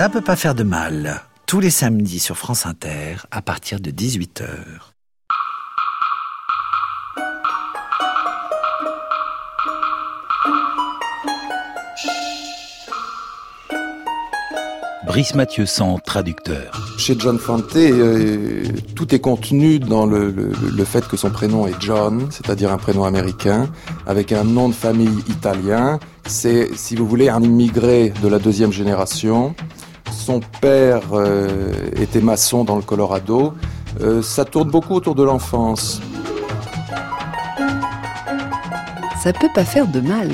Ça peut pas faire de mal. Tous les samedis sur France Inter à partir de 18h. Brice Mathieu sans traducteur. Chez John Fante, euh, tout est contenu dans le, le, fait que son prénom est John, c'est-à-dire un prénom américain, avec un nom de famille italien. C'est, si vous voulez, un immigré de la deuxième génération. Son père euh, était maçon dans le Colorado. Euh, ça tourne beaucoup autour de l'enfance. Ça peut pas faire de mal.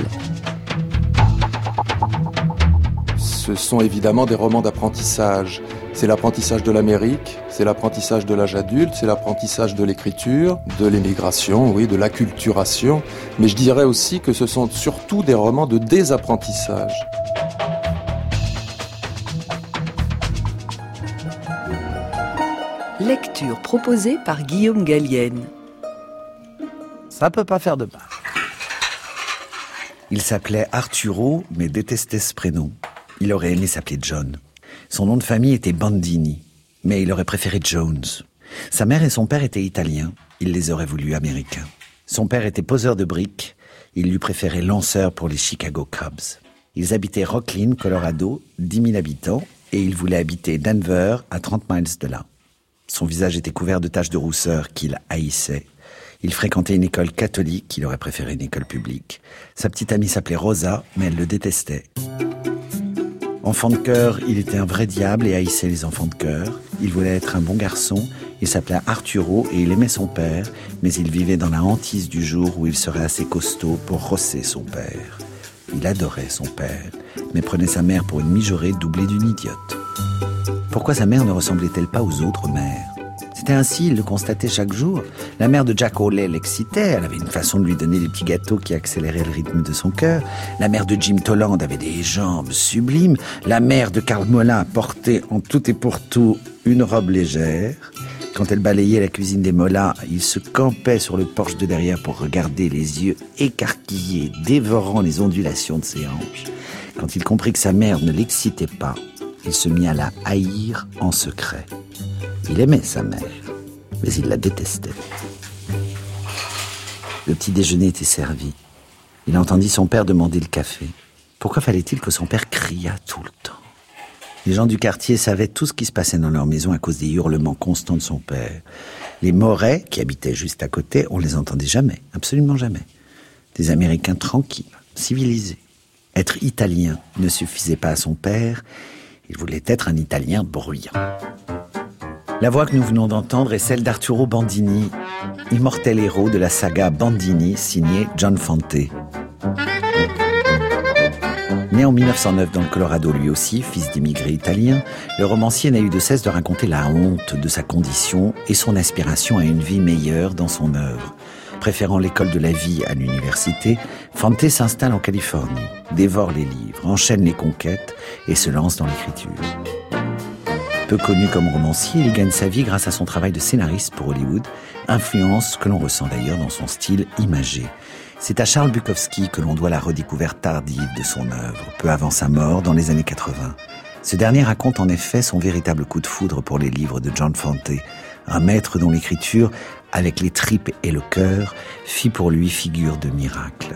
ce sont évidemment des romans d'apprentissage. C'est l'apprentissage de l'Amérique, c'est l'apprentissage de l'âge adulte, c'est l'apprentissage de l'écriture, de l'émigration, oui, de l'acculturation. Mais je dirais aussi que ce sont surtout des romans de désapprentissage. Lecture proposée par Guillaume Gallienne. Ça peut pas faire de mal. Il s'appelait Arturo, mais détestait ce prénom. Il aurait aimé s'appeler John. Son nom de famille était Bandini, mais il aurait préféré Jones. Sa mère et son père étaient italiens, il les aurait voulu américains. Son père était poseur de briques, il lui préférait lanceur pour les Chicago Cubs. Ils habitaient Rocklin, Colorado, 10 000 habitants, et il voulait habiter Denver, à 30 miles de là. Son visage était couvert de taches de rousseur qu'il haïssait. Il fréquentait une école catholique, il aurait préféré une école publique. Sa petite amie s'appelait Rosa, mais elle le détestait. Enfant de cœur, il était un vrai diable et haïssait les enfants de cœur. Il voulait être un bon garçon. Il s'appelait Arturo et il aimait son père, mais il vivait dans la hantise du jour où il serait assez costaud pour rosser son père. Il adorait son père, mais prenait sa mère pour une mijaurée doublée d'une idiote. Pourquoi sa mère ne ressemblait-elle pas aux autres mères? C'était ainsi, il le constatait chaque jour. La mère de Jack O'Leary l'excitait, elle avait une façon de lui donner des petits gâteaux qui accéléraient le rythme de son cœur. La mère de Jim Toland avait des jambes sublimes. La mère de Carl Molin portait en tout et pour tout une robe légère. Quand elle balayait la cuisine des Mollins, il se campait sur le porche de derrière pour regarder les yeux écarquillés, dévorant les ondulations de ses hanches. Quand il comprit que sa mère ne l'excitait pas, il se mit à la haïr en secret. Il aimait sa mère, mais il la détestait. Le petit déjeuner était servi. Il entendit son père demander le café. Pourquoi fallait-il que son père criât tout le temps? Les gens du quartier savaient tout ce qui se passait dans leur maison à cause des hurlements constants de son père. Les Morais, qui habitaient juste à côté, on les entendait jamais, absolument jamais. Des Américains tranquilles, civilisés. Être italien ne suffisait pas à son père, il voulait être un Italien bruyant. La voix que nous venons d'entendre est celle d'Arturo Bandini, immortel héros de la saga Bandini signée John Fante. Né en 1909 dans le Colorado lui aussi, fils d'immigrés italiens, le romancier n'a eu de cesse de raconter la honte de sa condition et son aspiration à une vie meilleure dans son œuvre. Préférant l'école de la vie à l'université, Fante s'installe en Californie, dévore les livres, enchaîne les conquêtes et se lance dans l'écriture. Peu connu comme romancier, il gagne sa vie grâce à son travail de scénariste pour Hollywood, influence que l'on ressent d'ailleurs dans son style imagé. C'est à Charles Bukowski que l'on doit la redécouverte tardive de son œuvre, peu avant sa mort dans les années 80. Ce dernier raconte en effet son véritable coup de foudre pour les livres de John Fante, un maître dont l'écriture, avec les tripes et le cœur, fit pour lui figure de miracle.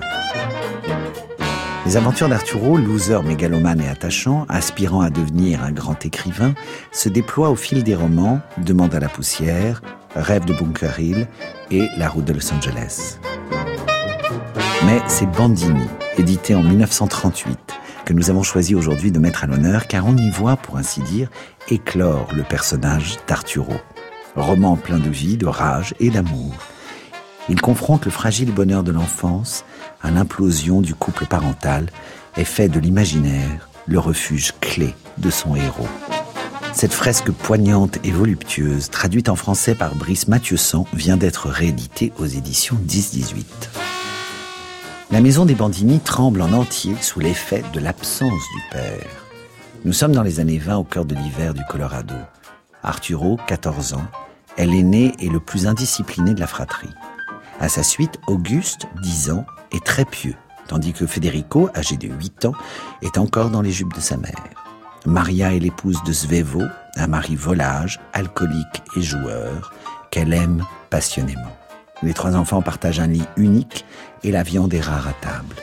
Les aventures d'Arturo, loser mégalomane et attachant, aspirant à devenir un grand écrivain, se déploient au fil des romans Demande à la poussière, Rêve de Bunker Hill et La route de Los Angeles. Mais c'est Bandini, édité en 1938, que nous avons choisi aujourd'hui de mettre à l'honneur car on y voit, pour ainsi dire, éclore le personnage d'Arturo. Roman plein de vie, de rage et d'amour. Il confronte le fragile bonheur de l'enfance à l'implosion du couple parental et fait de l'imaginaire le refuge clé de son héros. Cette fresque poignante et voluptueuse, traduite en français par Brice Mathieusan, vient d'être rééditée aux éditions 10-18. La maison des Bandini tremble en entier sous l'effet de l'absence du père. Nous sommes dans les années 20 au cœur de l'hiver du Colorado. Arturo, 14 ans, est l'aîné et le plus indiscipliné de la fratrie. À sa suite, Auguste, 10 ans, est très pieux, tandis que Federico, âgé de 8 ans, est encore dans les jupes de sa mère. Maria est l'épouse de Svevo, un mari volage, alcoolique et joueur, qu'elle aime passionnément. Les trois enfants partagent un lit unique et la viande est rare à table.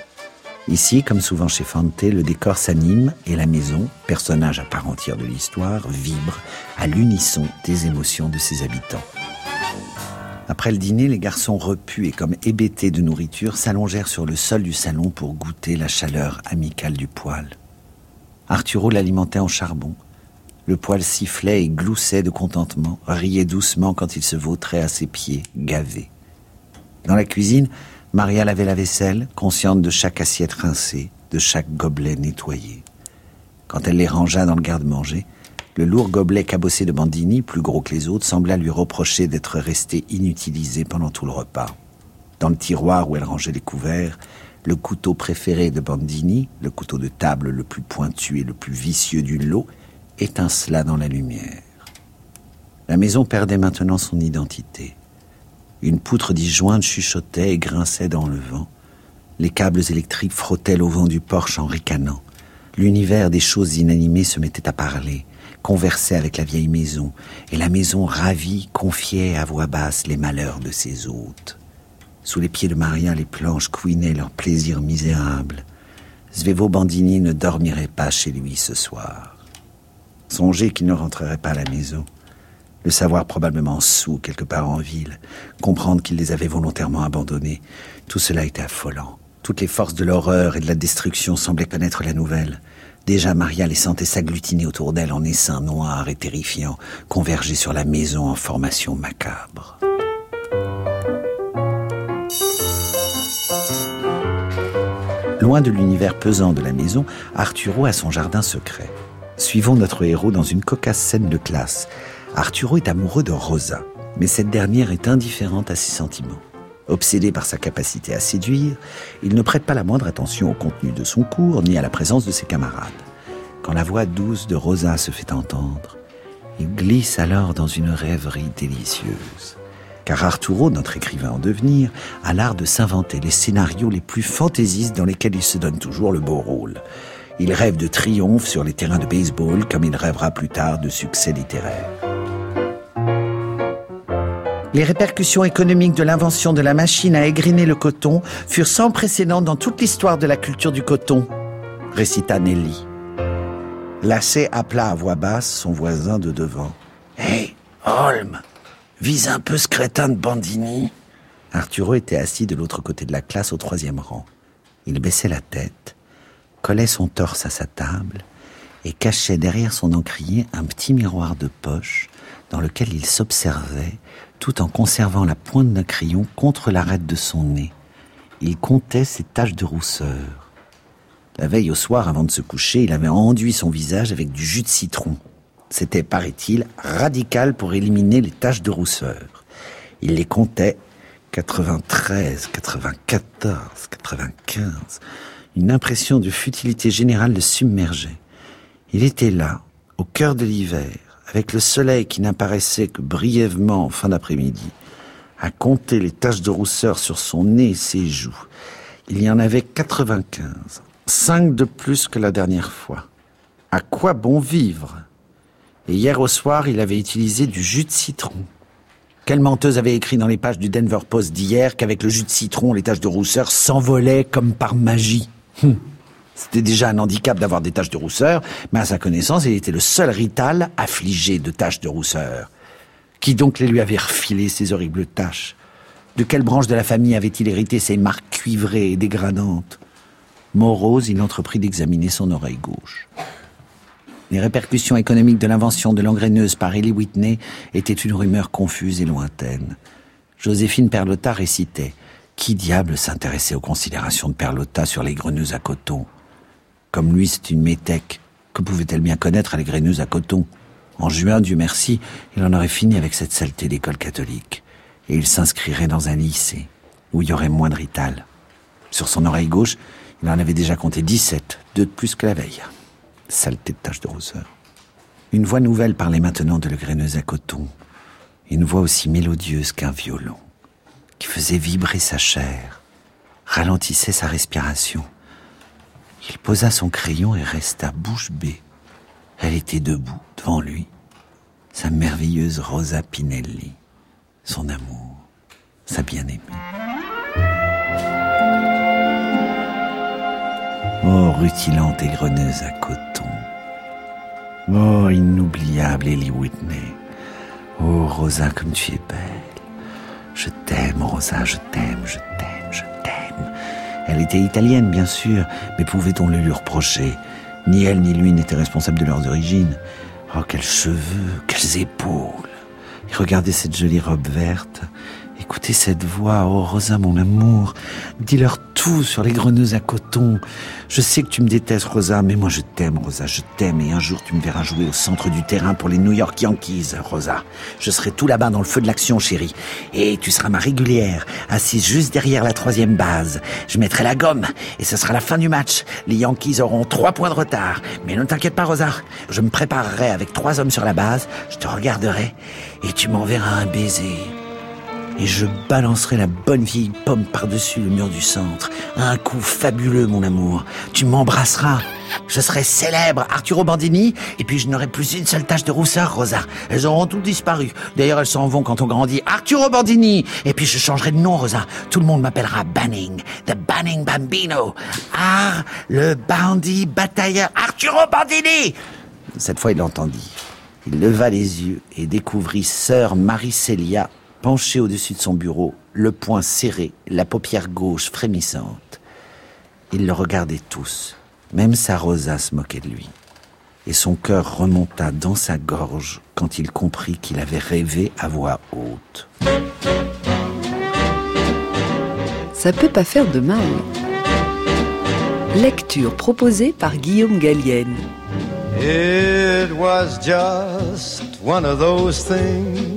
Ici, comme souvent chez Fante, le décor s'anime et la maison, personnage à part entière de l'histoire, vibre à l'unisson des émotions de ses habitants. Après le dîner, les garçons repus et comme hébétés de nourriture s'allongèrent sur le sol du salon pour goûter la chaleur amicale du poêle. Arturo l'alimentait en charbon. Le poêle sifflait et gloussait de contentement, riait doucement quand il se vautrait à ses pieds, gavé. Dans la cuisine, Maria lavait la vaisselle, consciente de chaque assiette rincée, de chaque gobelet nettoyé. Quand elle les rangea dans le garde-manger, le lourd gobelet cabossé de Bandini, plus gros que les autres, sembla lui reprocher d'être resté inutilisé pendant tout le repas. Dans le tiroir où elle rangeait les couverts, le couteau préféré de Bandini, le couteau de table le plus pointu et le plus vicieux du lot, étincela dans la lumière. La maison perdait maintenant son identité. Une poutre disjointe chuchotait et grinçait dans le vent. Les câbles électriques frottaient au vent du porche en ricanant. L'univers des choses inanimées se mettait à parler conversait avec la vieille maison, et la maison ravie confiait à voix basse les malheurs de ses hôtes. Sous les pieds de Maria, les planches couinaient leur plaisir misérable. Svevo Bandini ne dormirait pas chez lui ce soir. Songer qu'il ne rentrerait pas à la maison. Le savoir probablement sous quelque part en ville. Comprendre qu'il les avait volontairement abandonnés. Tout cela était affolant. Toutes les forces de l'horreur et de la destruction semblaient connaître la nouvelle. Déjà, Maria les sentait s'agglutiner autour d'elle en essaims noirs et terrifiants, converger sur la maison en formation macabre. Loin de l'univers pesant de la maison, Arturo a son jardin secret. Suivons notre héros dans une cocasse scène de classe. Arturo est amoureux de Rosa, mais cette dernière est indifférente à ses sentiments. Obsédé par sa capacité à séduire, il ne prête pas la moindre attention au contenu de son cours ni à la présence de ses camarades. Quand la voix douce de Rosa se fait entendre, il glisse alors dans une rêverie délicieuse. Car Arturo, notre écrivain en devenir, a l'art de s'inventer les scénarios les plus fantaisistes dans lesquels il se donne toujours le beau rôle. Il rêve de triomphe sur les terrains de baseball comme il rêvera plus tard de succès littéraire. Les répercussions économiques de l'invention de la machine à égriner le coton furent sans précédent dans toute l'histoire de la culture du coton, récita Nelly. Lassé appela à voix basse son voisin de devant. Hé, Holm, vise un peu ce crétin de Bandini. Arturo était assis de l'autre côté de la classe au troisième rang. Il baissait la tête, collait son torse à sa table et cachait derrière son encrier un petit miroir de poche dans lequel il s'observait tout en conservant la pointe d'un crayon contre l'arête de son nez. Il comptait ses taches de rousseur. La veille au soir, avant de se coucher, il avait enduit son visage avec du jus de citron. C'était, paraît-il, radical pour éliminer les taches de rousseur. Il les comptait 93, 94, 95. Une impression de futilité générale le submergeait. Il était là, au cœur de l'hiver, avec le soleil qui n'apparaissait que brièvement en fin d'après-midi, à compter les taches de rousseur sur son nez et ses joues. Il y en avait 95, cinq de plus que la dernière fois. À quoi bon vivre? Et hier au soir, il avait utilisé du jus de citron. Quelle menteuse avait écrit dans les pages du Denver Post d'hier qu'avec le jus de citron, les taches de rousseur s'envolaient comme par magie hum. C'était déjà un handicap d'avoir des taches de rousseur, mais à sa connaissance, il était le seul rital affligé de taches de rousseur. Qui donc les lui avait refilé ces horribles taches? De quelle branche de la famille avait-il hérité ces marques cuivrées et dégradantes? Morose, il entreprit d'examiner son oreille gauche. Les répercussions économiques de l'invention de l'engraineuse par Ellie Whitney étaient une rumeur confuse et lointaine. Joséphine Perlotta récitait Qui diable s'intéressait aux considérations de Perlotta sur les greneuses à coton? Comme lui, c'est une métèque. Que pouvait-elle bien connaître à les graineuses à coton? En juin, Dieu merci, il en aurait fini avec cette saleté d'école catholique. Et il s'inscrirait dans un lycée, où il y aurait moins de rital. Sur son oreille gauche, il en avait déjà compté 17, deux de plus que la veille. Saleté de taches de rousseur. Une voix nouvelle parlait maintenant de le graineuse à coton. Une voix aussi mélodieuse qu'un violon, qui faisait vibrer sa chair, ralentissait sa respiration il posa son crayon et resta bouche bée. Elle était debout devant lui, sa merveilleuse Rosa Pinelli, son amour, sa bien-aimée. Oh, rutilante et greneuse à coton. Oh, inoubliable Ellie Whitney. Oh, Rosa, comme tu es belle. Je t'aime, Rosa, je t'aime, je t'aime, je t'aime. Elle était italienne, bien sûr, mais pouvait-on le lui reprocher? Ni elle ni lui n'étaient responsables de leurs origines. Oh, quels cheveux, quelles épaules Et regardez cette jolie robe verte. Écoutez cette voix, oh Rosa, mon amour. Dis-leur tout sur les greneuses à coton. Je sais que tu me détestes, Rosa, mais moi je t'aime, Rosa, je t'aime. Et un jour, tu me verras jouer au centre du terrain pour les New York Yankees, Rosa. Je serai tout là-bas dans le feu de l'action, chérie. Et tu seras ma régulière, assise juste derrière la troisième base. Je mettrai la gomme, et ce sera la fin du match. Les Yankees auront trois points de retard. Mais ne t'inquiète pas, Rosa. Je me préparerai avec trois hommes sur la base. Je te regarderai, et tu m'enverras un baiser et je balancerai la bonne vieille pomme par-dessus le mur du centre. Un coup fabuleux, mon amour. Tu m'embrasseras. Je serai célèbre, Arturo Bandini, et puis je n'aurai plus une seule tache de rousseur, Rosa. Elles auront toutes disparu. D'ailleurs, elles s'en vont quand on grandit. Arturo Bandini Et puis je changerai de nom, Rosa. Tout le monde m'appellera Banning, The Banning Bambino. Ah, le bandit batailleur Arturo Bandini Cette fois, il l'entendit. Il leva les yeux et découvrit sœur Maricelia penché au-dessus de son bureau, le poing serré, la paupière gauche frémissante. Ils le regardaient tous, même sa Rosa se moquait de lui. Et son cœur remonta dans sa gorge quand il comprit qu'il avait rêvé à voix haute. Ça peut pas faire de mal. Lecture proposée par Guillaume Gallienne. It was just one of those things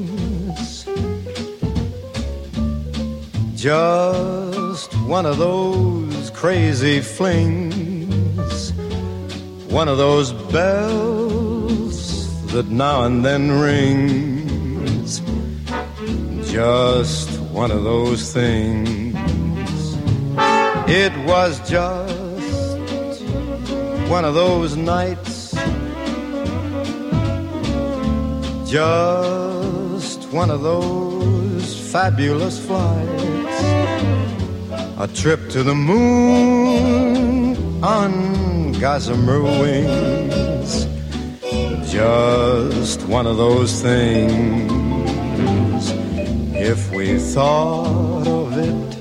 Just one of those crazy flings, one of those bells that now and then rings. Just one of those things. It was just one of those nights. Just one of those fabulous flights a trip to the moon on gossamer wings. Just one of those things. If we thought of it,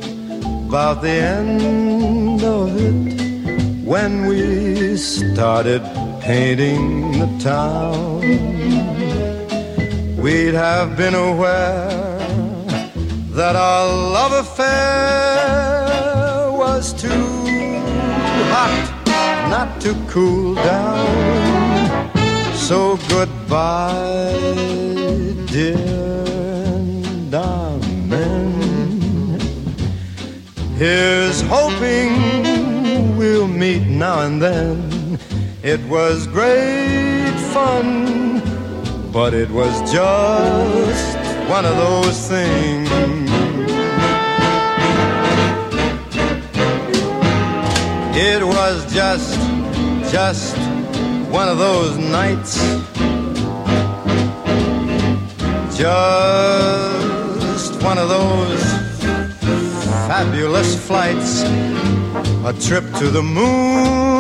about the end of it, when we started painting the town, we'd have been aware that our love affair was too hot not to cool down. So goodbye, dear amen. Here's hoping we'll meet now and then. It was great fun, but it was just one of those things It was just, just one of those nights. Just one of those fabulous flights. A trip to the moon on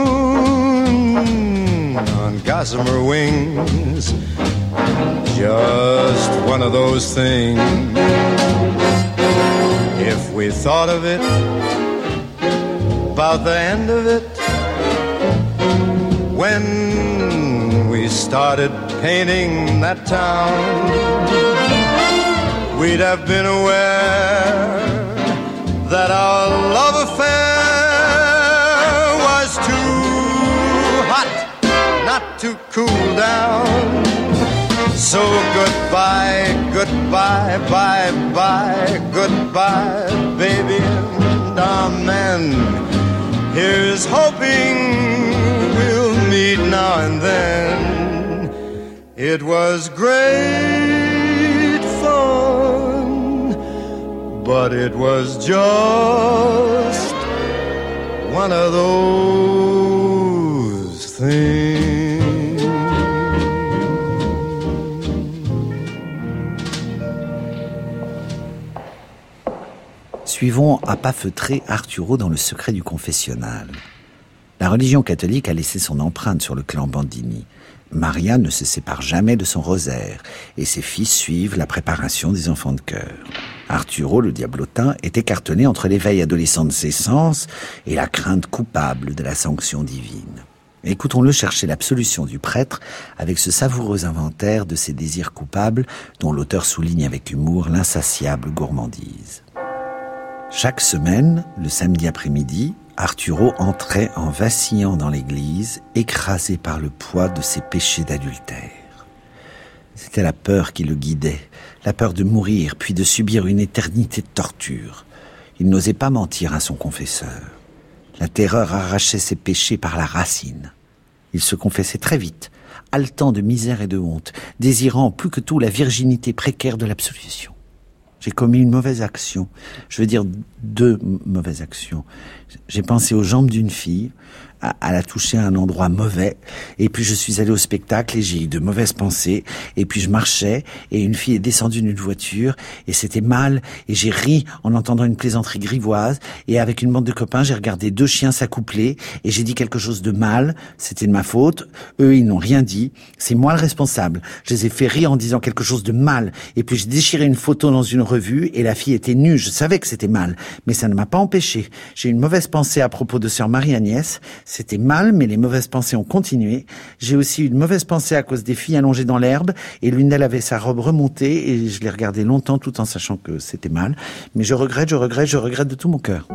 gossamer wings. Just one of those things. If we thought of it about the end of it when we started painting that town. We'd have been aware that our love affair cool down. So goodbye, goodbye, bye bye, goodbye, baby, and amen. Here's hoping we'll meet now and then. It was great fun, but it was just one of those things. Suivons à pas feutré Arturo dans le secret du confessionnal. La religion catholique a laissé son empreinte sur le clan Bandini. Maria ne se sépare jamais de son rosaire, et ses fils suivent la préparation des enfants de cœur. Arturo, le diablotin, est écartonné entre l'éveil adolescent de ses sens et la crainte coupable de la sanction divine. Écoutons-le chercher l'absolution du prêtre avec ce savoureux inventaire de ses désirs coupables dont l'auteur souligne avec humour l'insatiable gourmandise. Chaque semaine, le samedi après-midi, Arturo entrait en vacillant dans l'église, écrasé par le poids de ses péchés d'adultère. C'était la peur qui le guidait, la peur de mourir puis de subir une éternité de torture. Il n'osait pas mentir à son confesseur. La terreur arrachait ses péchés par la racine. Il se confessait très vite, haletant de misère et de honte, désirant plus que tout la virginité précaire de l'absolution. J'ai commis une mauvaise action. Je veux dire deux mauvaises actions. J'ai pensé aux jambes d'une fille à, la toucher à un endroit mauvais. Et puis je suis allé au spectacle et j'ai eu de mauvaises pensées. Et puis je marchais et une fille est descendue d'une voiture et c'était mal. Et j'ai ri en entendant une plaisanterie grivoise. Et avec une bande de copains, j'ai regardé deux chiens s'accoupler et j'ai dit quelque chose de mal. C'était de ma faute. Eux, ils n'ont rien dit. C'est moi le responsable. Je les ai fait rire en disant quelque chose de mal. Et puis j'ai déchiré une photo dans une revue et la fille était nue. Je savais que c'était mal. Mais ça ne m'a pas empêché. J'ai une mauvaise pensée à propos de sœur Marie-Agnès. C'était mal, mais les mauvaises pensées ont continué. J'ai aussi eu une mauvaise pensée à cause des filles allongées dans l'herbe, et l'une d'elles avait sa robe remontée, et je l'ai regardée longtemps tout en sachant que c'était mal. Mais je regrette, je regrette, je regrette de tout mon cœur.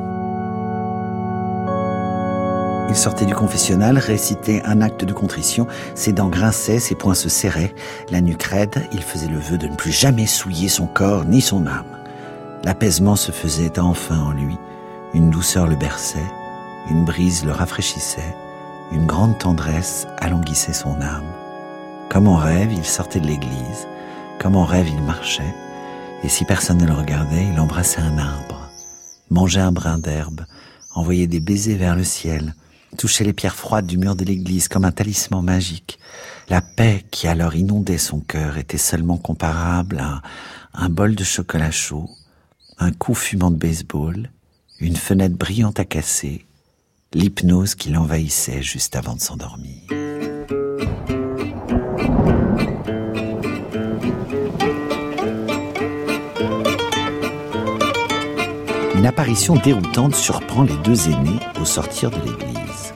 Il sortait du confessionnal, récitait un acte de contrition, ses dents grinçaient, ses poings se serraient, la nuque raide, il faisait le vœu de ne plus jamais souiller son corps ni son âme. L'apaisement se faisait enfin en lui, une douceur le berçait, une brise le rafraîchissait, une grande tendresse alanguissait son âme. Comme en rêve, il sortait de l'église, comme en rêve, il marchait, et si personne ne le regardait, il embrassait un arbre, mangeait un brin d'herbe, envoyait des baisers vers le ciel, touchait les pierres froides du mur de l'église comme un talisman magique. La paix qui alors inondait son cœur était seulement comparable à un bol de chocolat chaud, un coup fumant de baseball, une fenêtre brillante à casser, l'hypnose qui l'envahissait juste avant de s'endormir. Une apparition déroutante surprend les deux aînés au sortir de l'église.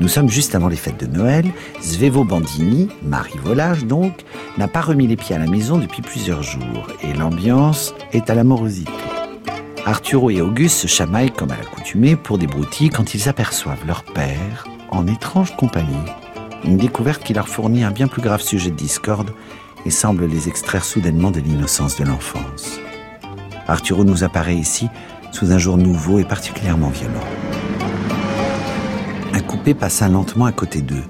Nous sommes juste avant les fêtes de Noël. Svevo Bandini, Marie Volage donc, n'a pas remis les pieds à la maison depuis plusieurs jours et l'ambiance est à l'amorosité. Arturo et Auguste se chamaillent comme à l'accoutumée pour des broutilles quand ils aperçoivent leur père en étrange compagnie. Une découverte qui leur fournit un bien plus grave sujet de discorde et semble les extraire soudainement de l'innocence de l'enfance. Arturo nous apparaît ici sous un jour nouveau et particulièrement violent. Un coupé passa lentement à côté d'eux.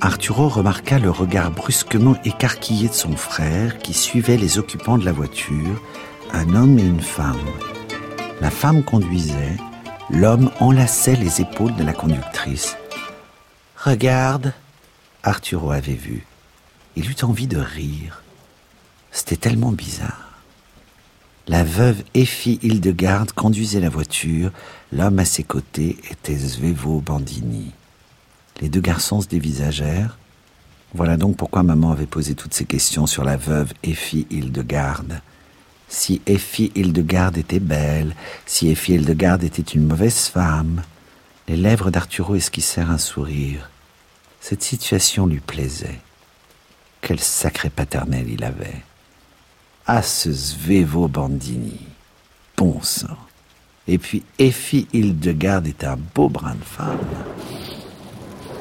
Arturo remarqua le regard brusquement écarquillé de son frère qui suivait les occupants de la voiture, un homme et une femme. La femme conduisait, l'homme enlaçait les épaules de la conductrice. Regarde, Arturo avait vu. Il eut envie de rire. C'était tellement bizarre. La veuve Effie Hildegarde conduisait la voiture. L'homme à ses côtés était Svevo Bandini. Les deux garçons se dévisagèrent. Voilà donc pourquoi maman avait posé toutes ces questions sur la veuve Effie Hildegarde. Si Effie Hildegarde était belle, si Effie Hildegarde était une mauvaise femme, les lèvres d'Arturo esquissèrent un sourire. Cette situation lui plaisait. Quel sacré paternel il avait. Ah, ce Svevo Bandini. Bon sang. Et puis Effie Hildegarde était un beau brin de femme.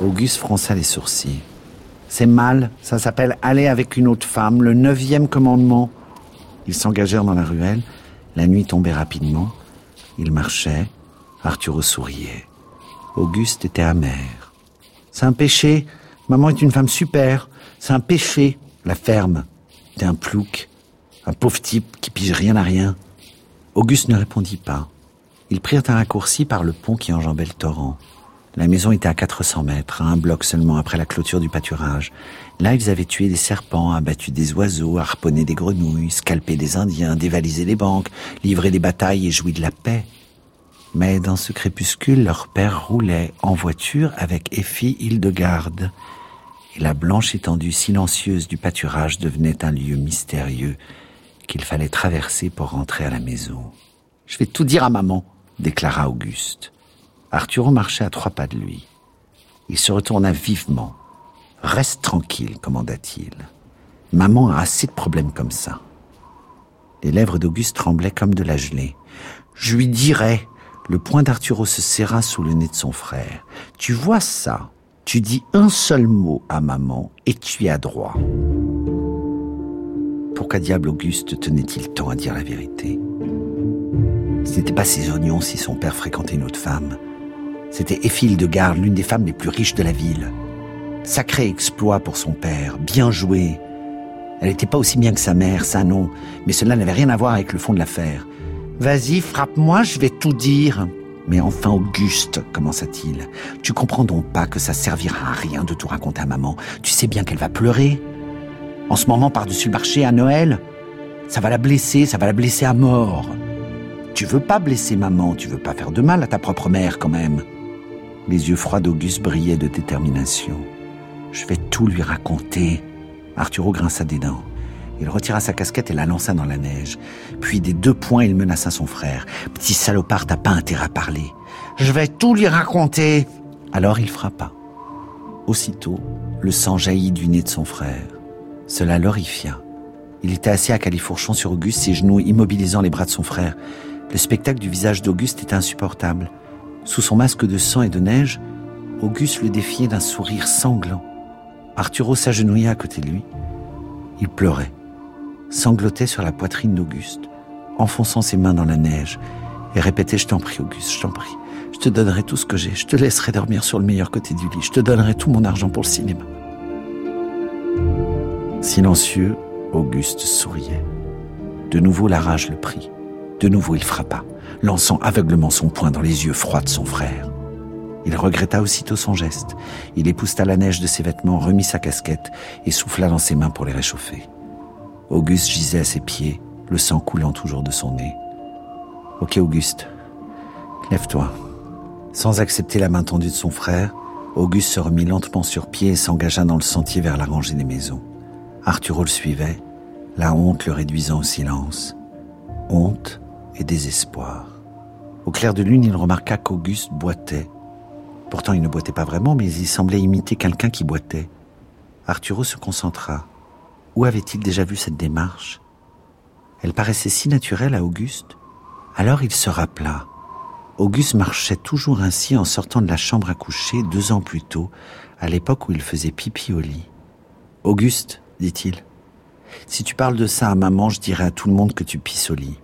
Auguste fronça les sourcils. C'est mal, ça s'appelle aller avec une autre femme, le neuvième commandement. Ils s'engagèrent dans la ruelle. La nuit tombait rapidement. Ils marchaient. Arthur souriait. Auguste était amer. C'est un péché. Maman est une femme super. C'est un péché. La ferme. T'es un plouc. Un pauvre type qui pige rien à rien. Auguste ne répondit pas. Ils prirent un raccourci par le pont qui enjambait le torrent. La maison était à 400 mètres, à un bloc seulement après la clôture du pâturage. Là, ils avaient tué des serpents, abattu des oiseaux, harponné des grenouilles, scalpé des Indiens, dévalisé des banques, livré des batailles et joui de la paix. Mais dans ce crépuscule, leur père roulait en voiture avec Effie Hildegarde. Et la blanche étendue silencieuse du pâturage devenait un lieu mystérieux qu'il fallait traverser pour rentrer à la maison. Je vais tout dire à maman, déclara Auguste. Arturo marchait à trois pas de lui. Il se retourna vivement. Reste tranquille, commanda-t-il. Maman a assez de problèmes comme ça. Les lèvres d'Auguste tremblaient comme de la gelée. Je lui dirai. Le poing d'Arturo se serra sous le nez de son frère. Tu vois ça? Tu dis un seul mot à maman et tu as droit. Pourquoi diable Auguste tenait-il tant à dire la vérité? Ce n'était pas ses oignons si son père fréquentait une autre femme. C'était Effile de Garde, l'une des femmes les plus riches de la ville. Sacré exploit pour son père, bien joué. Elle n'était pas aussi bien que sa mère, ça non, mais cela n'avait rien à voir avec le fond de l'affaire. Vas-y, frappe-moi, je vais tout dire. Mais enfin, Auguste, commença-t-il, tu comprends donc pas que ça servira à rien de tout raconter à maman. Tu sais bien qu'elle va pleurer. En ce moment, par-dessus le marché à Noël, ça va la blesser, ça va la blesser à mort. Tu veux pas blesser maman, tu veux pas faire de mal à ta propre mère quand même. Les yeux froids d'Auguste brillaient de détermination. Je vais tout lui raconter. Arturo grinça des dents. Il retira sa casquette et la lança dans la neige. Puis des deux poings, il menaça son frère. Petit salopard, t'as pas intérêt à parler. Je vais tout lui raconter. Alors il frappa. Aussitôt, le sang jaillit du nez de son frère. Cela l'horrifia. Il était assis à califourchon sur Auguste, ses genoux immobilisant les bras de son frère. Le spectacle du visage d'Auguste était insupportable. Sous son masque de sang et de neige, Auguste le défiait d'un sourire sanglant. Arturo s'agenouilla à côté de lui. Il pleurait, sanglotait sur la poitrine d'Auguste, enfonçant ses mains dans la neige, et répétait Je t'en prie, Auguste, je t'en prie. Je te donnerai tout ce que j'ai. Je te laisserai dormir sur le meilleur côté du lit. Je te donnerai tout mon argent pour le cinéma. Silencieux, Auguste souriait. De nouveau, la rage le prit. De nouveau, il frappa lançant aveuglement son poing dans les yeux froids de son frère. Il regretta aussitôt son geste. Il épousta la neige de ses vêtements, remit sa casquette et souffla dans ses mains pour les réchauffer. Auguste gisait à ses pieds, le sang coulant toujours de son nez. Ok Auguste, lève-toi. Sans accepter la main tendue de son frère, Auguste se remit lentement sur pied et s'engagea dans le sentier vers la rangée des maisons. Arturo le suivait, la honte le réduisant au silence. Honte et désespoir. Au clair de lune, il remarqua qu'Auguste boitait. Pourtant, il ne boitait pas vraiment, mais il semblait imiter quelqu'un qui boitait. Arturo se concentra. Où avait-il déjà vu cette démarche? Elle paraissait si naturelle à Auguste. Alors il se rappela. Auguste marchait toujours ainsi en sortant de la chambre à coucher deux ans plus tôt, à l'époque où il faisait pipi au lit. Auguste, dit-il, si tu parles de ça à maman, je dirai à tout le monde que tu pisses au lit.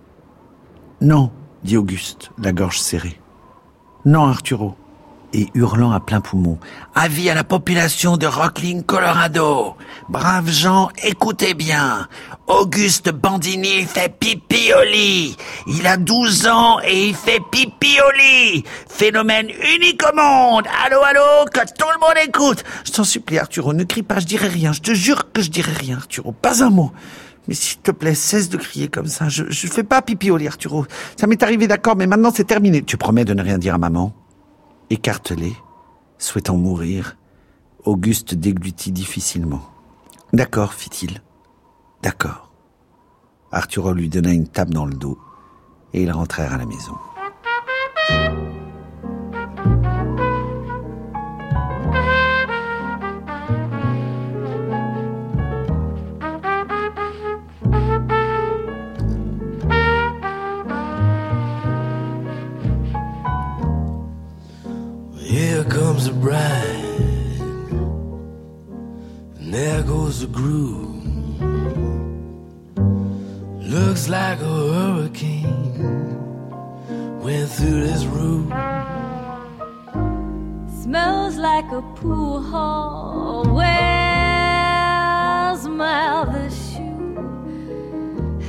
Non, dit Auguste, la gorge serrée. Non, Arturo. Et hurlant à plein poumon. Avis à la population de Rocklin, Colorado. Braves gens, écoutez bien. Auguste Bandini fait pipi au lit. Il a 12 ans et il fait pipi au lit. Phénomène unique au monde. Allô, allô, que tout le monde écoute. Je t'en supplie, Arturo, ne crie pas, je dirai rien. Je te jure que je dirai rien, Arturo. Pas un mot. Mais s'il te plaît, cesse de crier comme ça. Je, je fais pas pipi au Arturo. Ça m'est arrivé, d'accord, mais maintenant c'est terminé. Tu promets de ne rien dire à maman? Écartelé, souhaitant mourir, Auguste déglutit difficilement. D'accord, fit-il. D'accord. Arturo lui donna une tape dans le dos et ils rentrèrent à la maison. Here comes the bride, and there goes the groom. Looks like a hurricane went through this room. Smells like a pool hall. Where's my other shoe?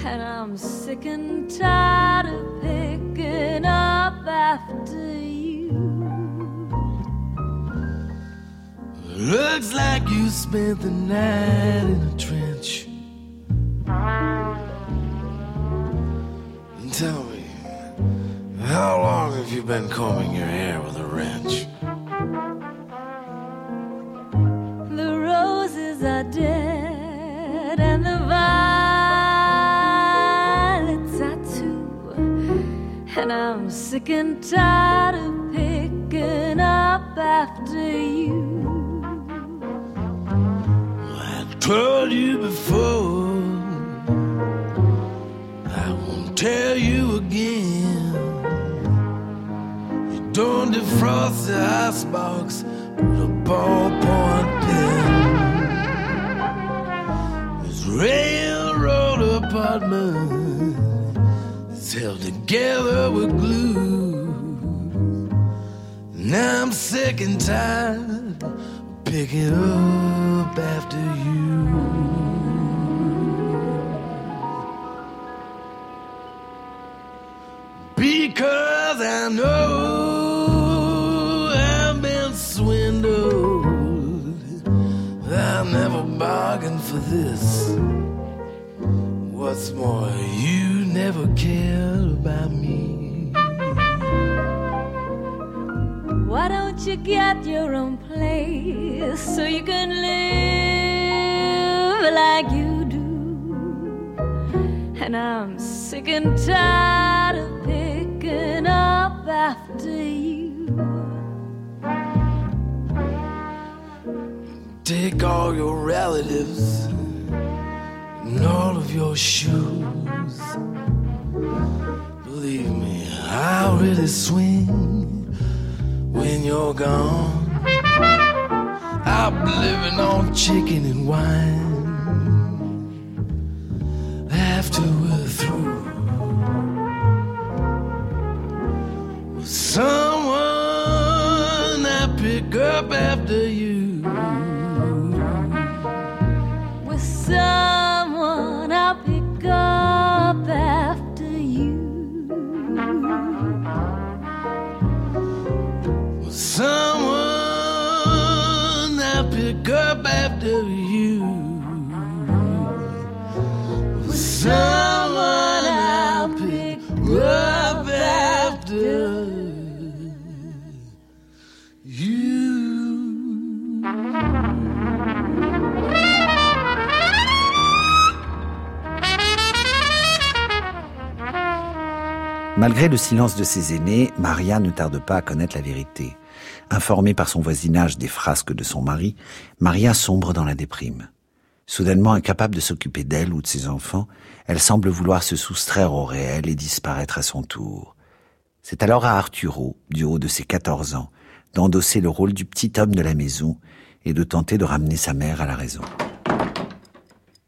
And I'm sick and tired of spent the night in a trench. And tell me, how long have you been combing your hair with a wrench? The roses are dead and the violets are too. And I'm sick and tired of picking up after you. Before. I won't tell you again. You don't defrost the icebox with a ballpoint pen. This railroad apartment is held together with glue. And I'm sick and tired of picking up after you. Because I know I've been swindled. I never bargained for this. What's more, you never cared about me. Why don't you get your own place so you can live like you do? And I'm sick and tired of after you. Take all your relatives and all of your shoes. Believe me, I'll really swing when you're gone. I'll be living on chicken and wine sun. Malgré le silence de ses aînés, Maria ne tarde pas à connaître la vérité. Informée par son voisinage des frasques de son mari, Maria sombre dans la déprime. Soudainement incapable de s'occuper d'elle ou de ses enfants, elle semble vouloir se soustraire au réel et disparaître à son tour. C'est alors à Arturo, du haut de ses 14 ans, d'endosser le rôle du petit homme de la maison et de tenter de ramener sa mère à la raison.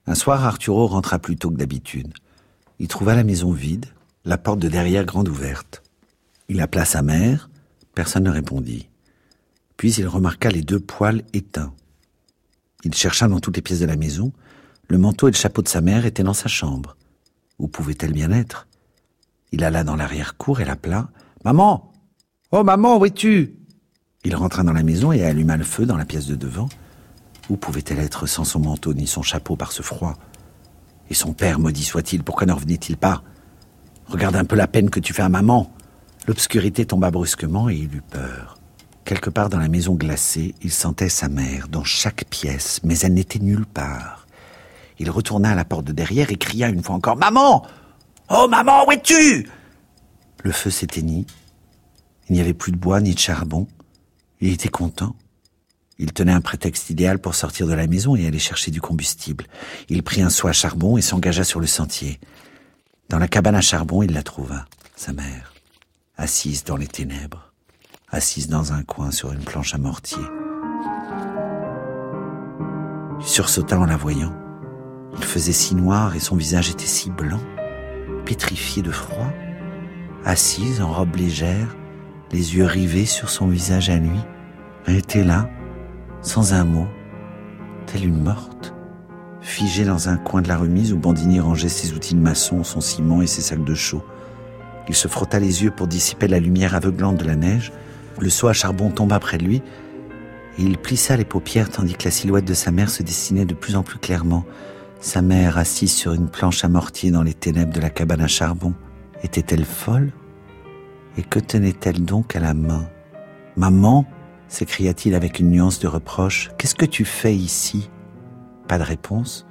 Un soir, Arturo rentra plus tôt que d'habitude. Il trouva la maison vide, la porte de derrière grande ouverte. Il appela sa mère, personne ne répondit. Puis il remarqua les deux poêles éteints. Il chercha dans toutes les pièces de la maison. Le manteau et le chapeau de sa mère étaient dans sa chambre. Où pouvait-elle bien être? Il alla dans l'arrière-cour et l'appela. Maman Oh maman, où es-tu? Il rentra dans la maison et alluma le feu dans la pièce de devant. Où pouvait-elle être sans son manteau ni son chapeau par ce froid? Et son père, maudit soit-il, pourquoi ne revenait-il pas? Regarde un peu la peine que tu fais à maman. L'obscurité tomba brusquement et il eut peur. Quelque part dans la maison glacée, il sentait sa mère dans chaque pièce, mais elle n'était nulle part. Il retourna à la porte de derrière et cria une fois encore Maman Oh maman, où es-tu? Le feu s'éteignit. Il n'y avait plus de bois ni de charbon. Il était content. Il tenait un prétexte idéal pour sortir de la maison et aller chercher du combustible. Il prit un seau à charbon et s'engagea sur le sentier. Dans la cabane à charbon, il la trouva, sa mère, assise dans les ténèbres, assise dans un coin sur une planche à mortier. Il sursauta en la voyant. Il faisait si noir et son visage était si blanc, pétrifié de froid, assise en robe légère, les yeux rivés sur son visage à lui. Elle était là, sans un mot, telle une morte, figée dans un coin de la remise où Bandini rangeait ses outils de maçon, son ciment et ses sacs de chaux. Il se frotta les yeux pour dissiper la lumière aveuglante de la neige. Le seau à charbon tomba près de lui. Et il plissa les paupières tandis que la silhouette de sa mère se dessinait de plus en plus clairement. Sa mère assise sur une planche à mortier dans les ténèbres de la cabane à charbon. Était-elle folle? Et que tenait-elle donc à la main Maman s'écria-t-il avec une nuance de reproche. Qu'est-ce que tu fais ici? Pas de réponse,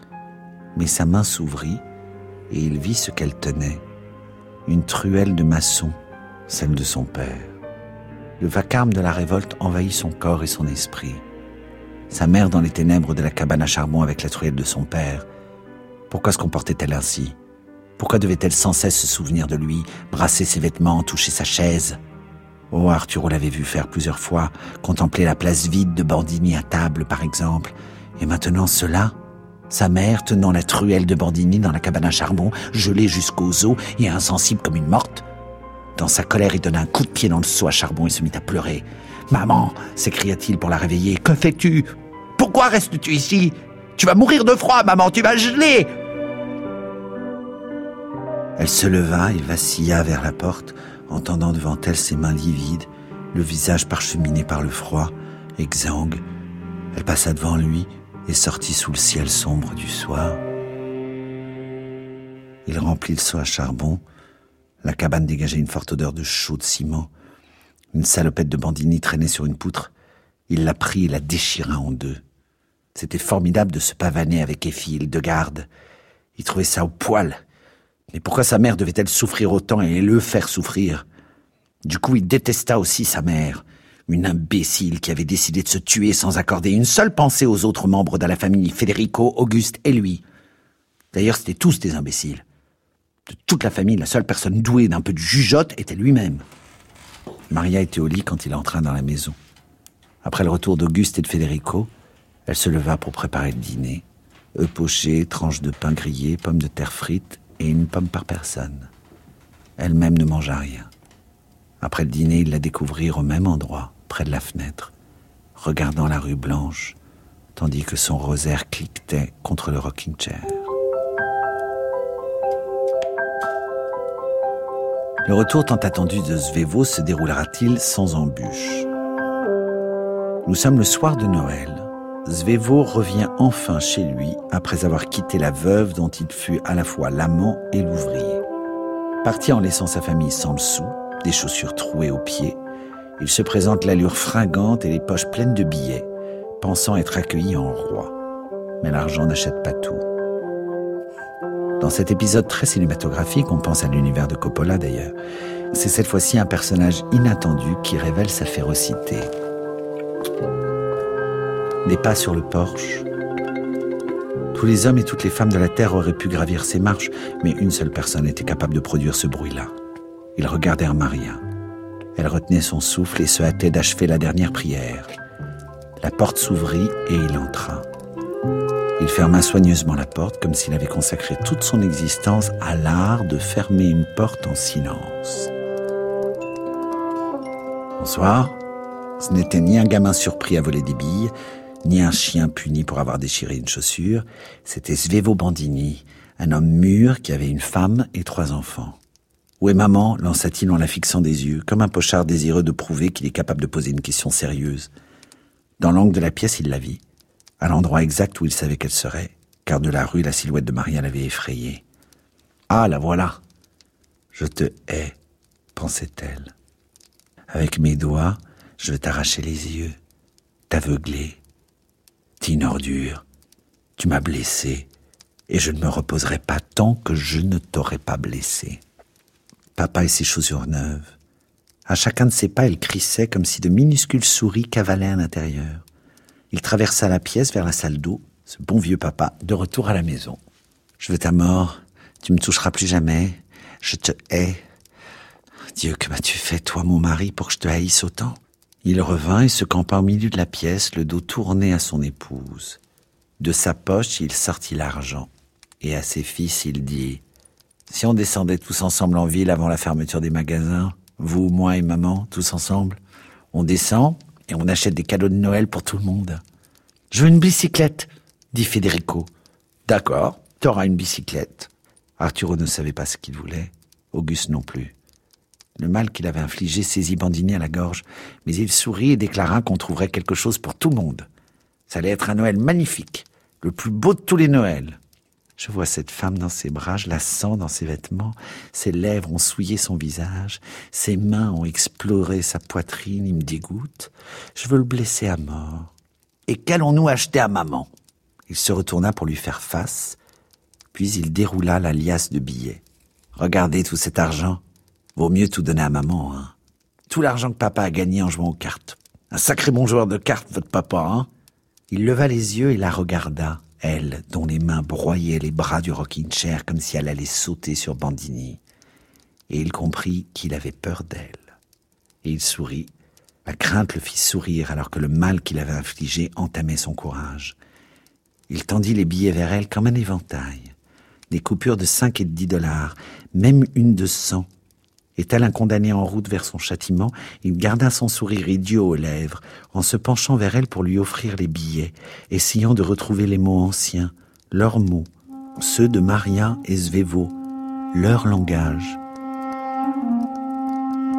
mais sa main s'ouvrit et il vit ce qu'elle tenait. Une truelle de maçon, celle de son père. Le vacarme de la révolte envahit son corps et son esprit. Sa mère dans les ténèbres de la cabane à charbon avec la truelle de son père. Pourquoi se comportait-elle ainsi? Pourquoi devait-elle sans cesse se souvenir de lui, brasser ses vêtements, toucher sa chaise? Oh, Arturo l'avait vu faire plusieurs fois, contempler la place vide de Bandini à table, par exemple. Et maintenant cela Sa mère tenant la truelle de Bandini dans la cabane à charbon, gelée jusqu'aux os et insensible comme une morte. Dans sa colère, il donna un coup de pied dans le seau à charbon et se mit à pleurer. Maman, s'écria-t-il pour la réveiller, que fais-tu? Pourquoi restes-tu ici? Tu vas mourir de froid, maman, tu vas geler Elle se leva et vacilla vers la porte, entendant devant elle ses mains livides, le visage parcheminé par le froid, exsangue. Elle passa devant lui et sortit sous le ciel sombre du soir. Il remplit le seau à charbon. La cabane dégageait une forte odeur de chaud de ciment. Une salopette de bandini traînait sur une poutre. Il la prit et la déchira en deux. C'était formidable de se pavaner avec Effie, de garde. Il trouvait ça au poil. Mais pourquoi sa mère devait-elle souffrir autant et le faire souffrir? Du coup, il détesta aussi sa mère, une imbécile qui avait décidé de se tuer sans accorder une seule pensée aux autres membres de la famille, Federico, Auguste et lui. D'ailleurs, c'était tous des imbéciles. De toute la famille, la seule personne douée d'un peu de jugeote était lui-même. Maria était au lit quand il entra dans la maison. Après le retour d'Auguste et de Federico, elle se leva pour préparer le dîner. Œufs pochés, tranches de pain grillé, pommes de terre frites et une pomme par personne. Elle-même ne mangea rien. Après le dîner, ils la découvrirent au même endroit, près de la fenêtre, regardant la rue blanche, tandis que son rosaire cliquetait contre le rocking chair. Le retour tant attendu de Svevo se déroulera-t-il sans embûche Nous sommes le soir de Noël. Svevo revient enfin chez lui après avoir quitté la veuve dont il fut à la fois l'amant et l'ouvrier. Parti en laissant sa famille sans le sou, des chaussures trouées aux pieds, il se présente l'allure fringante et les poches pleines de billets, pensant être accueilli en roi. Mais l'argent n'achète pas tout. Dans cet épisode très cinématographique, on pense à l'univers de Coppola d'ailleurs, c'est cette fois-ci un personnage inattendu qui révèle sa férocité. Des pas sur le porche. Tous les hommes et toutes les femmes de la Terre auraient pu gravir ces marches, mais une seule personne était capable de produire ce bruit-là. Ils regardèrent Maria. Elle retenait son souffle et se hâtait d'achever la dernière prière. La porte s'ouvrit et il entra. Il ferma soigneusement la porte comme s'il avait consacré toute son existence à l'art de fermer une porte en silence. Bonsoir. Ce n'était ni un gamin surpris à voler des billes, ni un chien puni pour avoir déchiré une chaussure. C'était Svevo Bandini, un homme mûr qui avait une femme et trois enfants. Où est maman? lança-t-il en la fixant des yeux, comme un pochard désireux de prouver qu'il est capable de poser une question sérieuse. Dans l'angle de la pièce, il la vit, à l'endroit exact où il savait qu'elle serait, car de la rue, la silhouette de Maria l'avait effrayé. Ah, la voilà Je te hais, pensait-elle. Avec mes doigts, je vais t'arracher les yeux, t'aveugler. T'es. Tu m'as blessé, et je ne me reposerai pas tant que je ne t'aurai pas blessé. Papa et ses chaussures neuves. À chacun de ses pas, elle crissait comme si de minuscules souris cavalaient à l'intérieur. Il traversa la pièce vers la salle d'eau, ce bon vieux papa, de retour à la maison. Je veux ta mort, tu me toucheras plus jamais, je te hais. Dieu, que m'as-tu fait, toi, mon mari, pour que je te haïsse autant? Il revint et se campa au milieu de la pièce, le dos tourné à son épouse. De sa poche, il sortit l'argent. Et à ses fils, il dit Si on descendait tous ensemble en ville avant la fermeture des magasins, vous, moi et maman, tous ensemble, on descend et on achète des cadeaux de Noël pour tout le monde. Je veux une bicyclette, dit Federico. D'accord, tu auras une bicyclette. Arturo ne savait pas ce qu'il voulait, Auguste non plus. Le mal qu'il avait infligé saisit Bandini à la gorge, mais il sourit et déclara qu'on trouverait quelque chose pour tout le monde. Ça allait être un Noël magnifique, le plus beau de tous les Noëls. Je vois cette femme dans ses bras, je la sens dans ses vêtements, ses lèvres ont souillé son visage, ses mains ont exploré sa poitrine, il me dégoûte. Je veux le blesser à mort. Et qu'allons-nous acheter à maman? Il se retourna pour lui faire face, puis il déroula la liasse de billets. Regardez tout cet argent. Vaut mieux tout donner à maman, hein. Tout l'argent que papa a gagné en jouant aux cartes. Un sacré bon joueur de cartes, votre papa, hein. Il leva les yeux et la regarda, elle, dont les mains broyaient les bras du rocking chair comme si elle allait sauter sur Bandini. Et il comprit qu'il avait peur d'elle. Et il sourit. La crainte le fit sourire alors que le mal qu'il avait infligé entamait son courage. Il tendit les billets vers elle comme un éventail. Des coupures de cinq et de dix dollars, même une de cent, et tel un condamné en route vers son châtiment, il garda son sourire idiot aux lèvres, en se penchant vers elle pour lui offrir les billets, essayant de retrouver les mots anciens, leurs mots, ceux de Maria et Svevo, leur langage.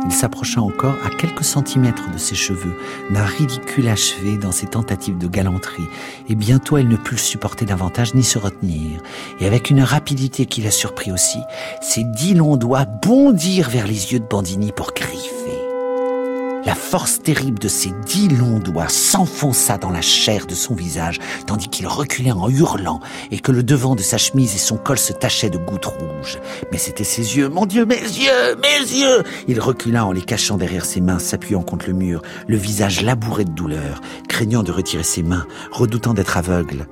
Il s'approcha encore à quelques centimètres de ses cheveux, d'un ridicule achevé dans ses tentatives de galanterie, et bientôt elle ne put le supporter davantage ni se retenir, et avec une rapidité qui la surprit aussi, ses dix longs doigts bondirent vers les yeux de Bandini pour griffer. La force terrible de ses dix longs doigts s'enfonça dans la chair de son visage, tandis qu'il reculait en hurlant et que le devant de sa chemise et son col se tachaient de gouttes rouges. Mais c'étaient ses yeux, mon Dieu, mes yeux, mes yeux Il recula en les cachant derrière ses mains, s'appuyant contre le mur, le visage labouré de douleur, craignant de retirer ses mains, redoutant d'être aveugle.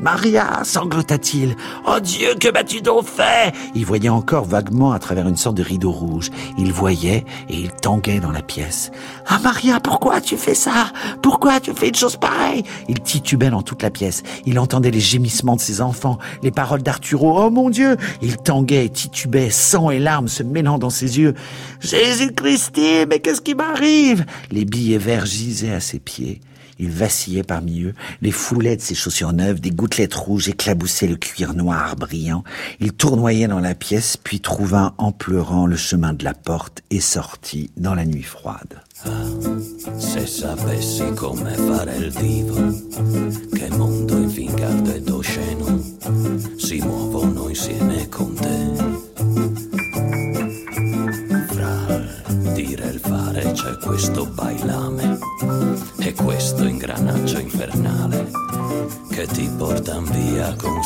Maria, sanglota-t-il. Oh Dieu, que m'as-tu donc fait? Il voyait encore vaguement à travers une sorte de rideau rouge. Il voyait et il tanguait dans la pièce. Ah Maria, pourquoi tu fais ça? Pourquoi tu fais une chose pareille Il titubait dans toute la pièce. Il entendait les gémissements de ses enfants, les paroles d'Arturo. Oh mon Dieu Il tanguait titubait, sang et larmes se mêlant dans ses yeux. Jésus-Christ, mais qu'est-ce qui m'arrive? Les billets verts gisaient à ses pieds. Il vacillait parmi eux, les foulets de ses chaussures neuves, des gouttelettes rouges éclaboussaient le cuir noir brillant. Il tournoyait dans la pièce, puis trouva en pleurant le chemin de la porte et sortit dans la nuit froide. Ah, se sapessi come fare il divo, che mondo ed osceno si muovono insieme con te. Fra dire e fare c'è questo che ti portan via con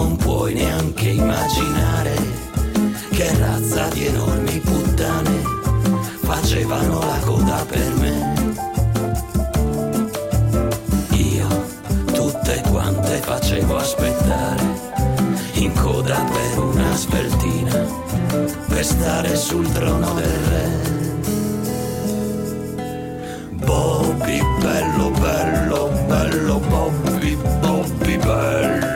non puoi neanche immaginare che razza di enormi puttane facevano la coda per me. Io tutte quante facevo aspettare in coda per una sveltina per stare sul trono del re. Bobby bello bello bello Bobby Bobby bello Bello,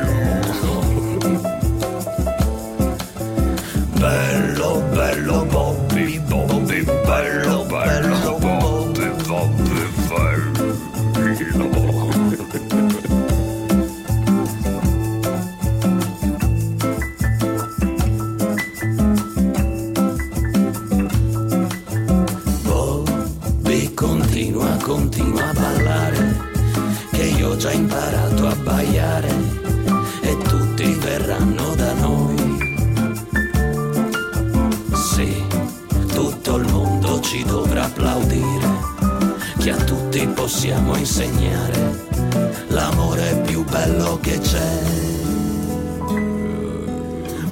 possiamo insegnare l'amore più bello che c'è.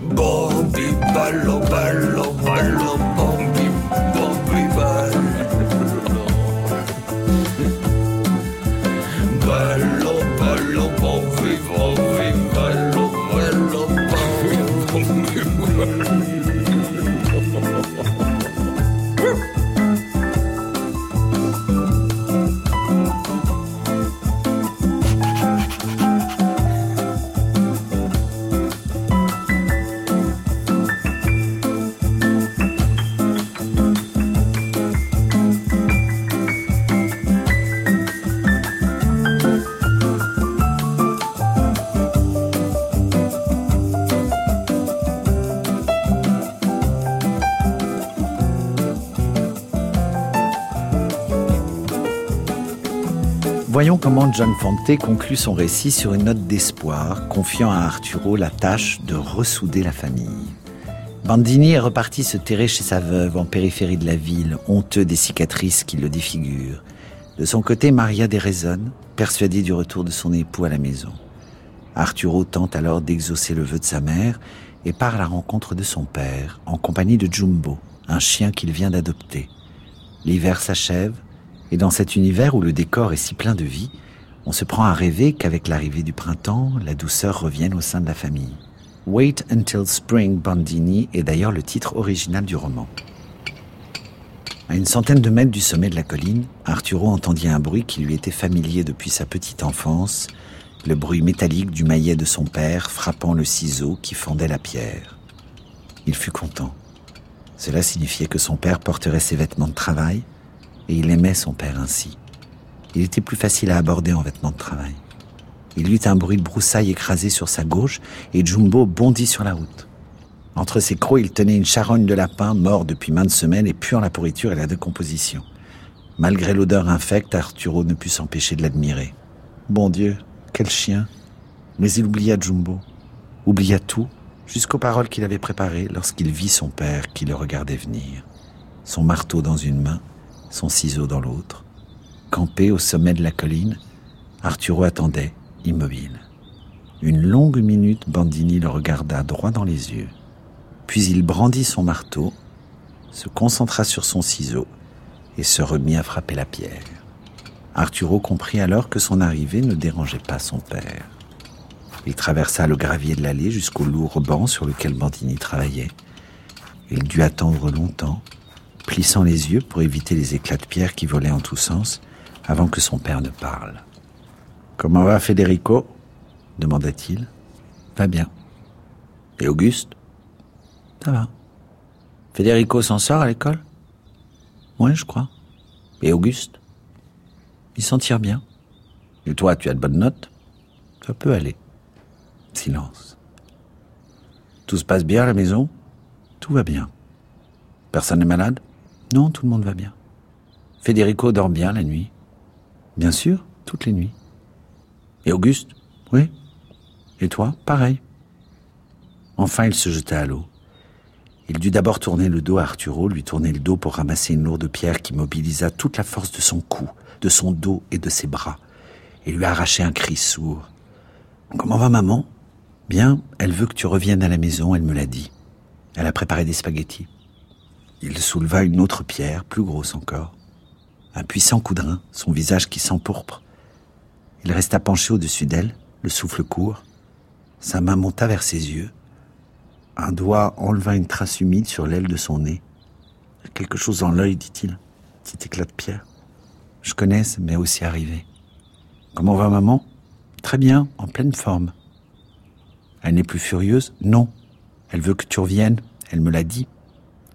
Bobby, bello, bello, bello, Bobby, Bobby, bello. Bello, bello, Bobby, Bobby, bello, bello, Bobby, Bobby, Voyons comment John Fante conclut son récit sur une note d'espoir, confiant à Arturo la tâche de ressouder la famille. Bandini est reparti se terrer chez sa veuve en périphérie de la ville, honteux des cicatrices qui le défigurent. De son côté, Maria déraisonne, persuadée du retour de son époux à la maison. Arturo tente alors d'exaucer le vœu de sa mère et part à la rencontre de son père, en compagnie de Jumbo, un chien qu'il vient d'adopter. L'hiver s'achève, et dans cet univers où le décor est si plein de vie, on se prend à rêver qu'avec l'arrivée du printemps, la douceur revienne au sein de la famille. Wait Until Spring Bandini est d'ailleurs le titre original du roman. À une centaine de mètres du sommet de la colline, Arturo entendit un bruit qui lui était familier depuis sa petite enfance, le bruit métallique du maillet de son père frappant le ciseau qui fendait la pierre. Il fut content. Cela signifiait que son père porterait ses vêtements de travail, et il aimait son père ainsi. Il était plus facile à aborder en vêtements de travail. Il eut un bruit de broussailles écrasé sur sa gauche et Jumbo bondit sur la route. Entre ses crocs, il tenait une charogne de lapin mort depuis maintes semaines et puant la pourriture et la décomposition. Malgré l'odeur infecte, Arturo ne put s'empêcher de l'admirer. Bon Dieu, quel chien Mais il oublia Jumbo, oublia tout, jusqu'aux paroles qu'il avait préparées lorsqu'il vit son père qui le regardait venir. Son marteau dans une main, son ciseau dans l'autre. Campé au sommet de la colline, Arturo attendait, immobile. Une longue minute, Bandini le regarda droit dans les yeux. Puis il brandit son marteau, se concentra sur son ciseau et se remit à frapper la pierre. Arturo comprit alors que son arrivée ne dérangeait pas son père. Il traversa le gravier de l'allée jusqu'au lourd banc sur lequel Bandini travaillait. Il dut attendre longtemps, plissant les yeux pour éviter les éclats de pierre qui volaient en tous sens, avant que son père ne parle. Comment va Federico? demanda-t-il. Va bien. Et Auguste? Ça va. Federico s'en sort à l'école? Oui, je crois. Et Auguste? Il s'en tire bien. Et toi, tu as de bonnes notes? Ça peut aller. Silence. Tout se passe bien à la maison? Tout va bien. Personne n'est malade? Non, tout le monde va bien. Federico dort bien la nuit Bien sûr, toutes les nuits. Et Auguste? Oui. Et toi? Pareil. Enfin, il se jeta à l'eau. Il dut d'abord tourner le dos à Arturo, lui tourner le dos pour ramasser une lourde pierre qui mobilisa toute la force de son cou, de son dos et de ses bras, et lui arracher un cri sourd. Comment va maman? Bien, elle veut que tu reviennes à la maison, elle me l'a dit. Elle a préparé des spaghettis. Il souleva une autre pierre, plus grosse encore. Un puissant rein, son visage qui s'empourpre. Il resta penché au-dessus d'elle, le souffle court. Sa main monta vers ses yeux. Un doigt enleva une trace humide sur l'aile de son nez. Quelque chose dans l'œil, dit-il. Petit éclat de pierre. Je connais, m'est aussi arrivé. Comment va maman? Très bien, en pleine forme. Elle n'est plus furieuse? Non. Elle veut que tu reviennes. Elle me l'a dit.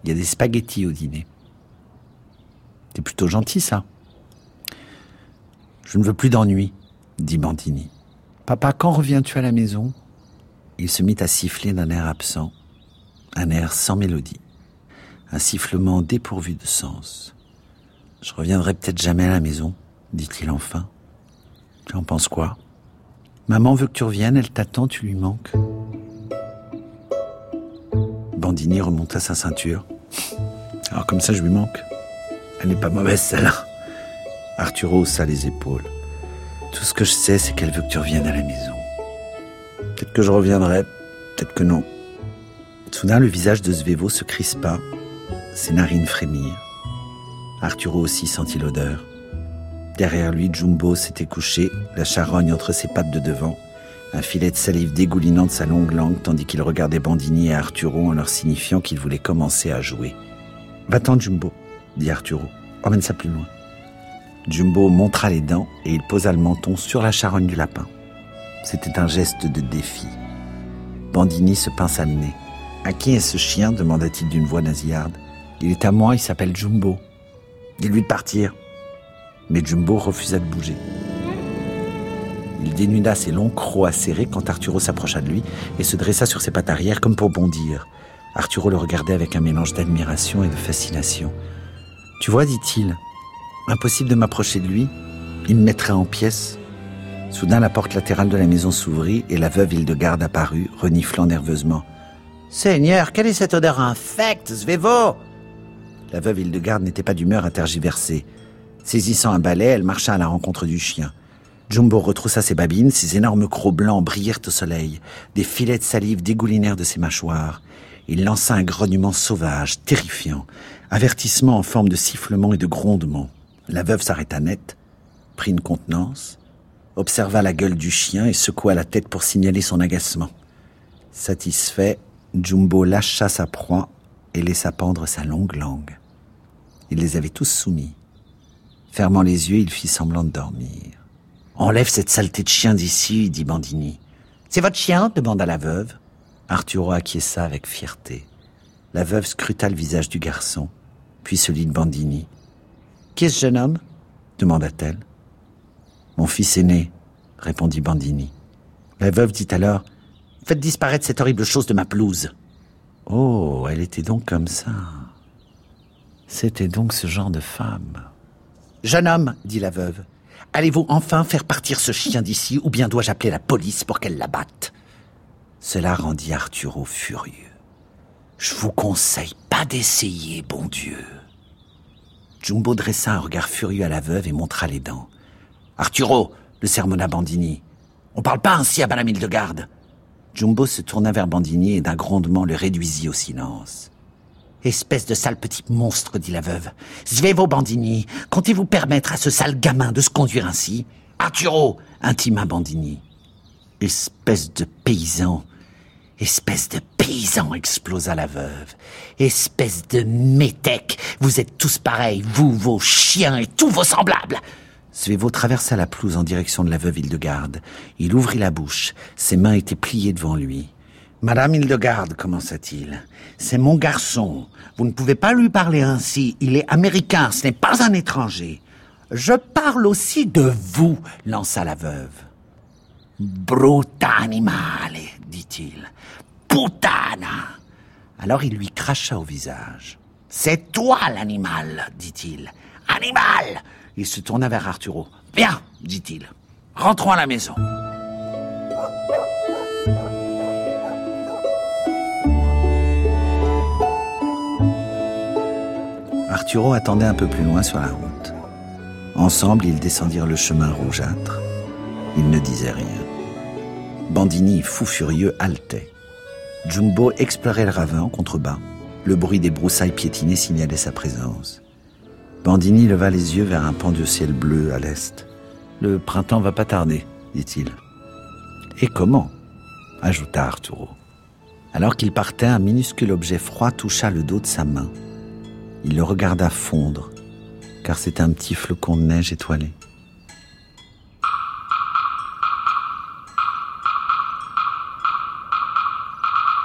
Il y a des spaghettis au dîner. C'est plutôt gentil, ça. Je ne veux plus d'ennui, dit Bandini. Papa, quand reviens-tu à la maison? Il se mit à siffler d'un air absent, un air sans mélodie, un sifflement dépourvu de sens. Je reviendrai peut-être jamais à la maison, dit-il enfin. Tu en penses quoi? Maman veut que tu reviennes, elle t'attend, tu lui manques. Bandini remonta sa ceinture. Alors comme ça, je lui manque. Elle n'est pas mauvaise, celle-là. Arturo haussa les épaules. Tout ce que je sais, c'est qu'elle veut que tu reviennes à la maison. Peut-être que je reviendrai, peut-être que non. Soudain, le visage de Svevo se crispa, ses narines frémirent. Arturo aussi sentit l'odeur. Derrière lui, Jumbo s'était couché, la charogne entre ses pattes de devant, un filet de salive dégoulinant de sa longue langue, tandis qu'il regardait Bandini et Arturo en leur signifiant qu'il voulait commencer à jouer. Va-t'en, Jumbo, dit Arturo. Emmène ça plus loin. Jumbo montra les dents et il posa le menton sur la charogne du lapin. C'était un geste de défi. Bandini se pinça le nez. À qui est ce chien demanda-t-il d'une voix nasillarde. Il est à moi, il s'appelle Jumbo. Dis-lui de partir. Mais Jumbo refusa de bouger. Il dénuda ses longs crocs acérés quand Arturo s'approcha de lui et se dressa sur ses pattes arrière comme pour bondir. Arturo le regardait avec un mélange d'admiration et de fascination. Tu vois, dit-il, impossible de m'approcher de lui. Il me mettrait en pièces. Soudain, la porte latérale de la maison s'ouvrit et la veuve Hildegarde apparut, reniflant nerveusement. Seigneur, quelle est cette odeur infecte, Svevo La veuve Hildegarde n'était pas d'humeur à tergiverser. Saisissant un balai, elle marcha à la rencontre du chien. Jumbo retroussa ses babines, ses énormes crocs blancs brillèrent au soleil. Des filets de salive dégoulinèrent de ses mâchoires. Il lança un grognement sauvage, terrifiant, avertissement en forme de sifflement et de grondement. La veuve s'arrêta net, prit une contenance, observa la gueule du chien et secoua la tête pour signaler son agacement. Satisfait, Jumbo lâcha sa proie et laissa pendre sa longue langue. Il les avait tous soumis. Fermant les yeux, il fit semblant de dormir. Enlève cette saleté de chien d'ici, dit Bandini. C'est votre chien demanda la veuve. Arturo acquiesça avec fierté. La veuve scruta le visage du garçon, puis celui de Bandini. Qui est ce jeune homme? demanda-t-elle. Mon fils aîné, répondit Bandini. La veuve dit alors Faites disparaître cette horrible chose de ma pelouse. Oh, elle était donc comme ça. C'était donc ce genre de femme. Jeune homme, dit la veuve, allez-vous enfin faire partir ce chien d'ici ou bien dois-je appeler la police pour qu'elle la batte Cela rendit Arturo furieux. Je vous conseille pas d'essayer, bon Dieu. Jumbo dressa un regard furieux à la veuve et montra les dents. Arturo, le sermonna Bandini. On parle pas ainsi à Madame Hildegarde. Jumbo se tourna vers Bandini et d'un grondement le réduisit au silence. Espèce de sale petit monstre, dit la veuve. Svevo Bandini, comptez-vous permettre à ce sale gamin de se conduire ainsi? Arturo, intima Bandini. Espèce de paysan, espèce de paysan, explosa la veuve. Espèce de métèque, vous êtes tous pareils, vous, vos chiens et tous vos semblables. Svevo traversa la pelouse en direction de la veuve Hildegarde. Il ouvrit la bouche. Ses mains étaient pliées devant lui. Madame Hildegarde, commença-t-il, c'est mon garçon. Vous ne pouvez pas lui parler ainsi. Il est américain, ce n'est pas un étranger. Je parle aussi de vous, lança la veuve. Bruta animale, dit-il. Puttana. Alors il lui cracha au visage. C'est toi l'animal, dit-il. Animal Il se tourna vers Arturo. Bien, dit-il. Rentrons à la maison. Arturo attendait un peu plus loin sur la route. Ensemble, ils descendirent le chemin rougeâtre. Il ne disait rien. Bandini, fou furieux, haletait. Jumbo explorait le ravin en contrebas. Le bruit des broussailles piétinées signalait sa présence. Bandini leva les yeux vers un pan de ciel bleu à l'est. Le printemps va pas tarder, dit-il. Et comment? ajouta Arturo. Alors qu'il partait, un minuscule objet froid toucha le dos de sa main. Il le regarda fondre, car c'était un petit flocon de neige étoilé.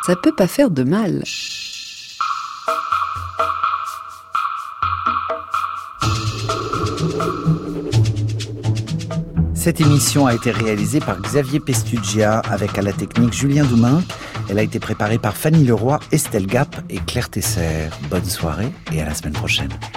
Ça peut pas faire de mal. Cette émission a été réalisée par Xavier Pestugia avec à la technique Julien Doumain. Elle a été préparée par Fanny Leroy, Estelle Gap et Claire Tesser. Bonne soirée et à la semaine prochaine.